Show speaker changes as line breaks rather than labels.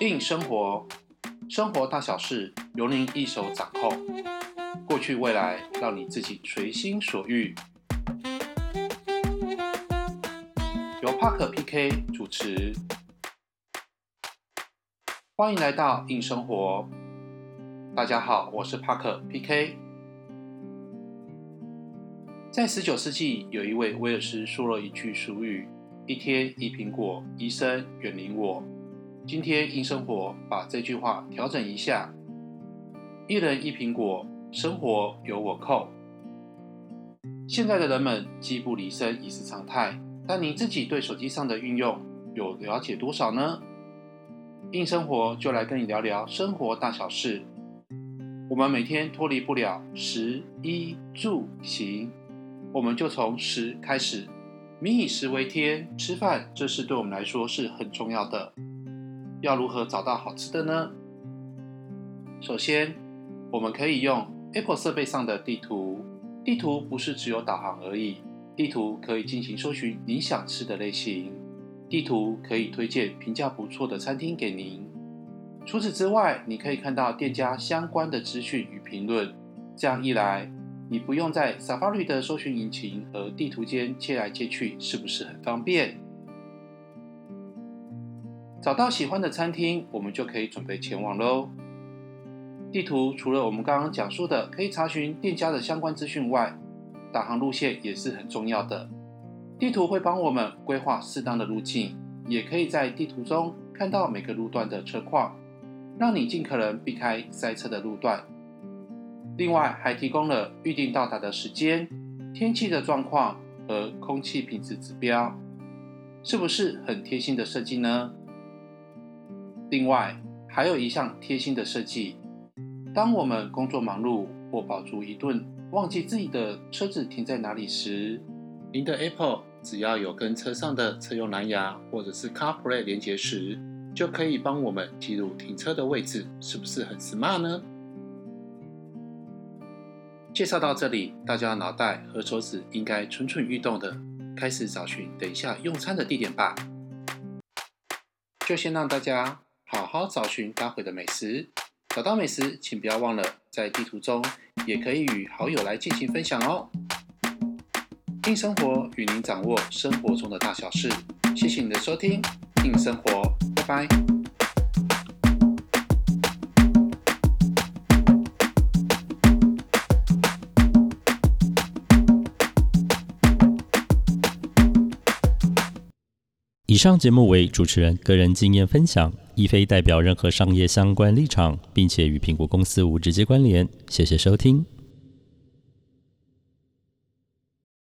in 生活，生活大小事由您一手掌控。过去未来，让你自己随心所欲。由帕克 PK 主持。欢迎来到 in 生活。大家好，我是帕克 PK。在十九世纪，有一位威尔斯说了一句俗语：“一天一苹果，医生远离我。”今天硬生活把这句话调整一下：一人一苹果，生活由我扣。现在的人们机不离身已是常态，但你自己对手机上的运用有了解多少呢硬生活就来跟你聊聊生活大小事。我们每天脱离不了食衣住行，我们就从食开始。民以食为天，吃饭这事对我们来说是很重要的。要如何找到好吃的呢？首先，我们可以用 Apple 设备上的地图。地图不是只有导航而已，地图可以进行搜寻你想吃的类型。地图可以推荐评价不错的餐厅给您。除此之外，你可以看到店家相关的资讯与评论。这样一来，你不用在 Safari 的搜寻引擎和地图间切来切去，是不是很方便？找到喜欢的餐厅，我们就可以准备前往喽。地图除了我们刚刚讲述的可以查询店家的相关资讯外，导航路线也是很重要的。地图会帮我们规划适当的路径，也可以在地图中看到每个路段的车况，让你尽可能避开塞车的路段。另外，还提供了预定到达的时间、天气的状况和空气品质指标，是不是很贴心的设计呢？另外，还有一项贴心的设计：当我们工作忙碌或饱足一顿，忘记自己的车子停在哪里时，您的 Apple 只要有跟车上的车用蓝牙或者是 CarPlay 连接时，就可以帮我们记录停车的位置，是不是很 smart 呢？介绍到这里，大家脑袋和手指应该蠢蠢欲动的，开始找寻等一下用餐的地点吧。就先让大家。好好找寻待会的美食，找到美食，请不要忘了在地图中也可以与好友来进行分享哦。硬生活与您掌握生活中的大小事，谢谢你的收听硬生活，拜拜。
以上节目为主持人个人经验分享，亦非代表任何商业相关立场，并且与苹果公司无直接关联。谢谢收听。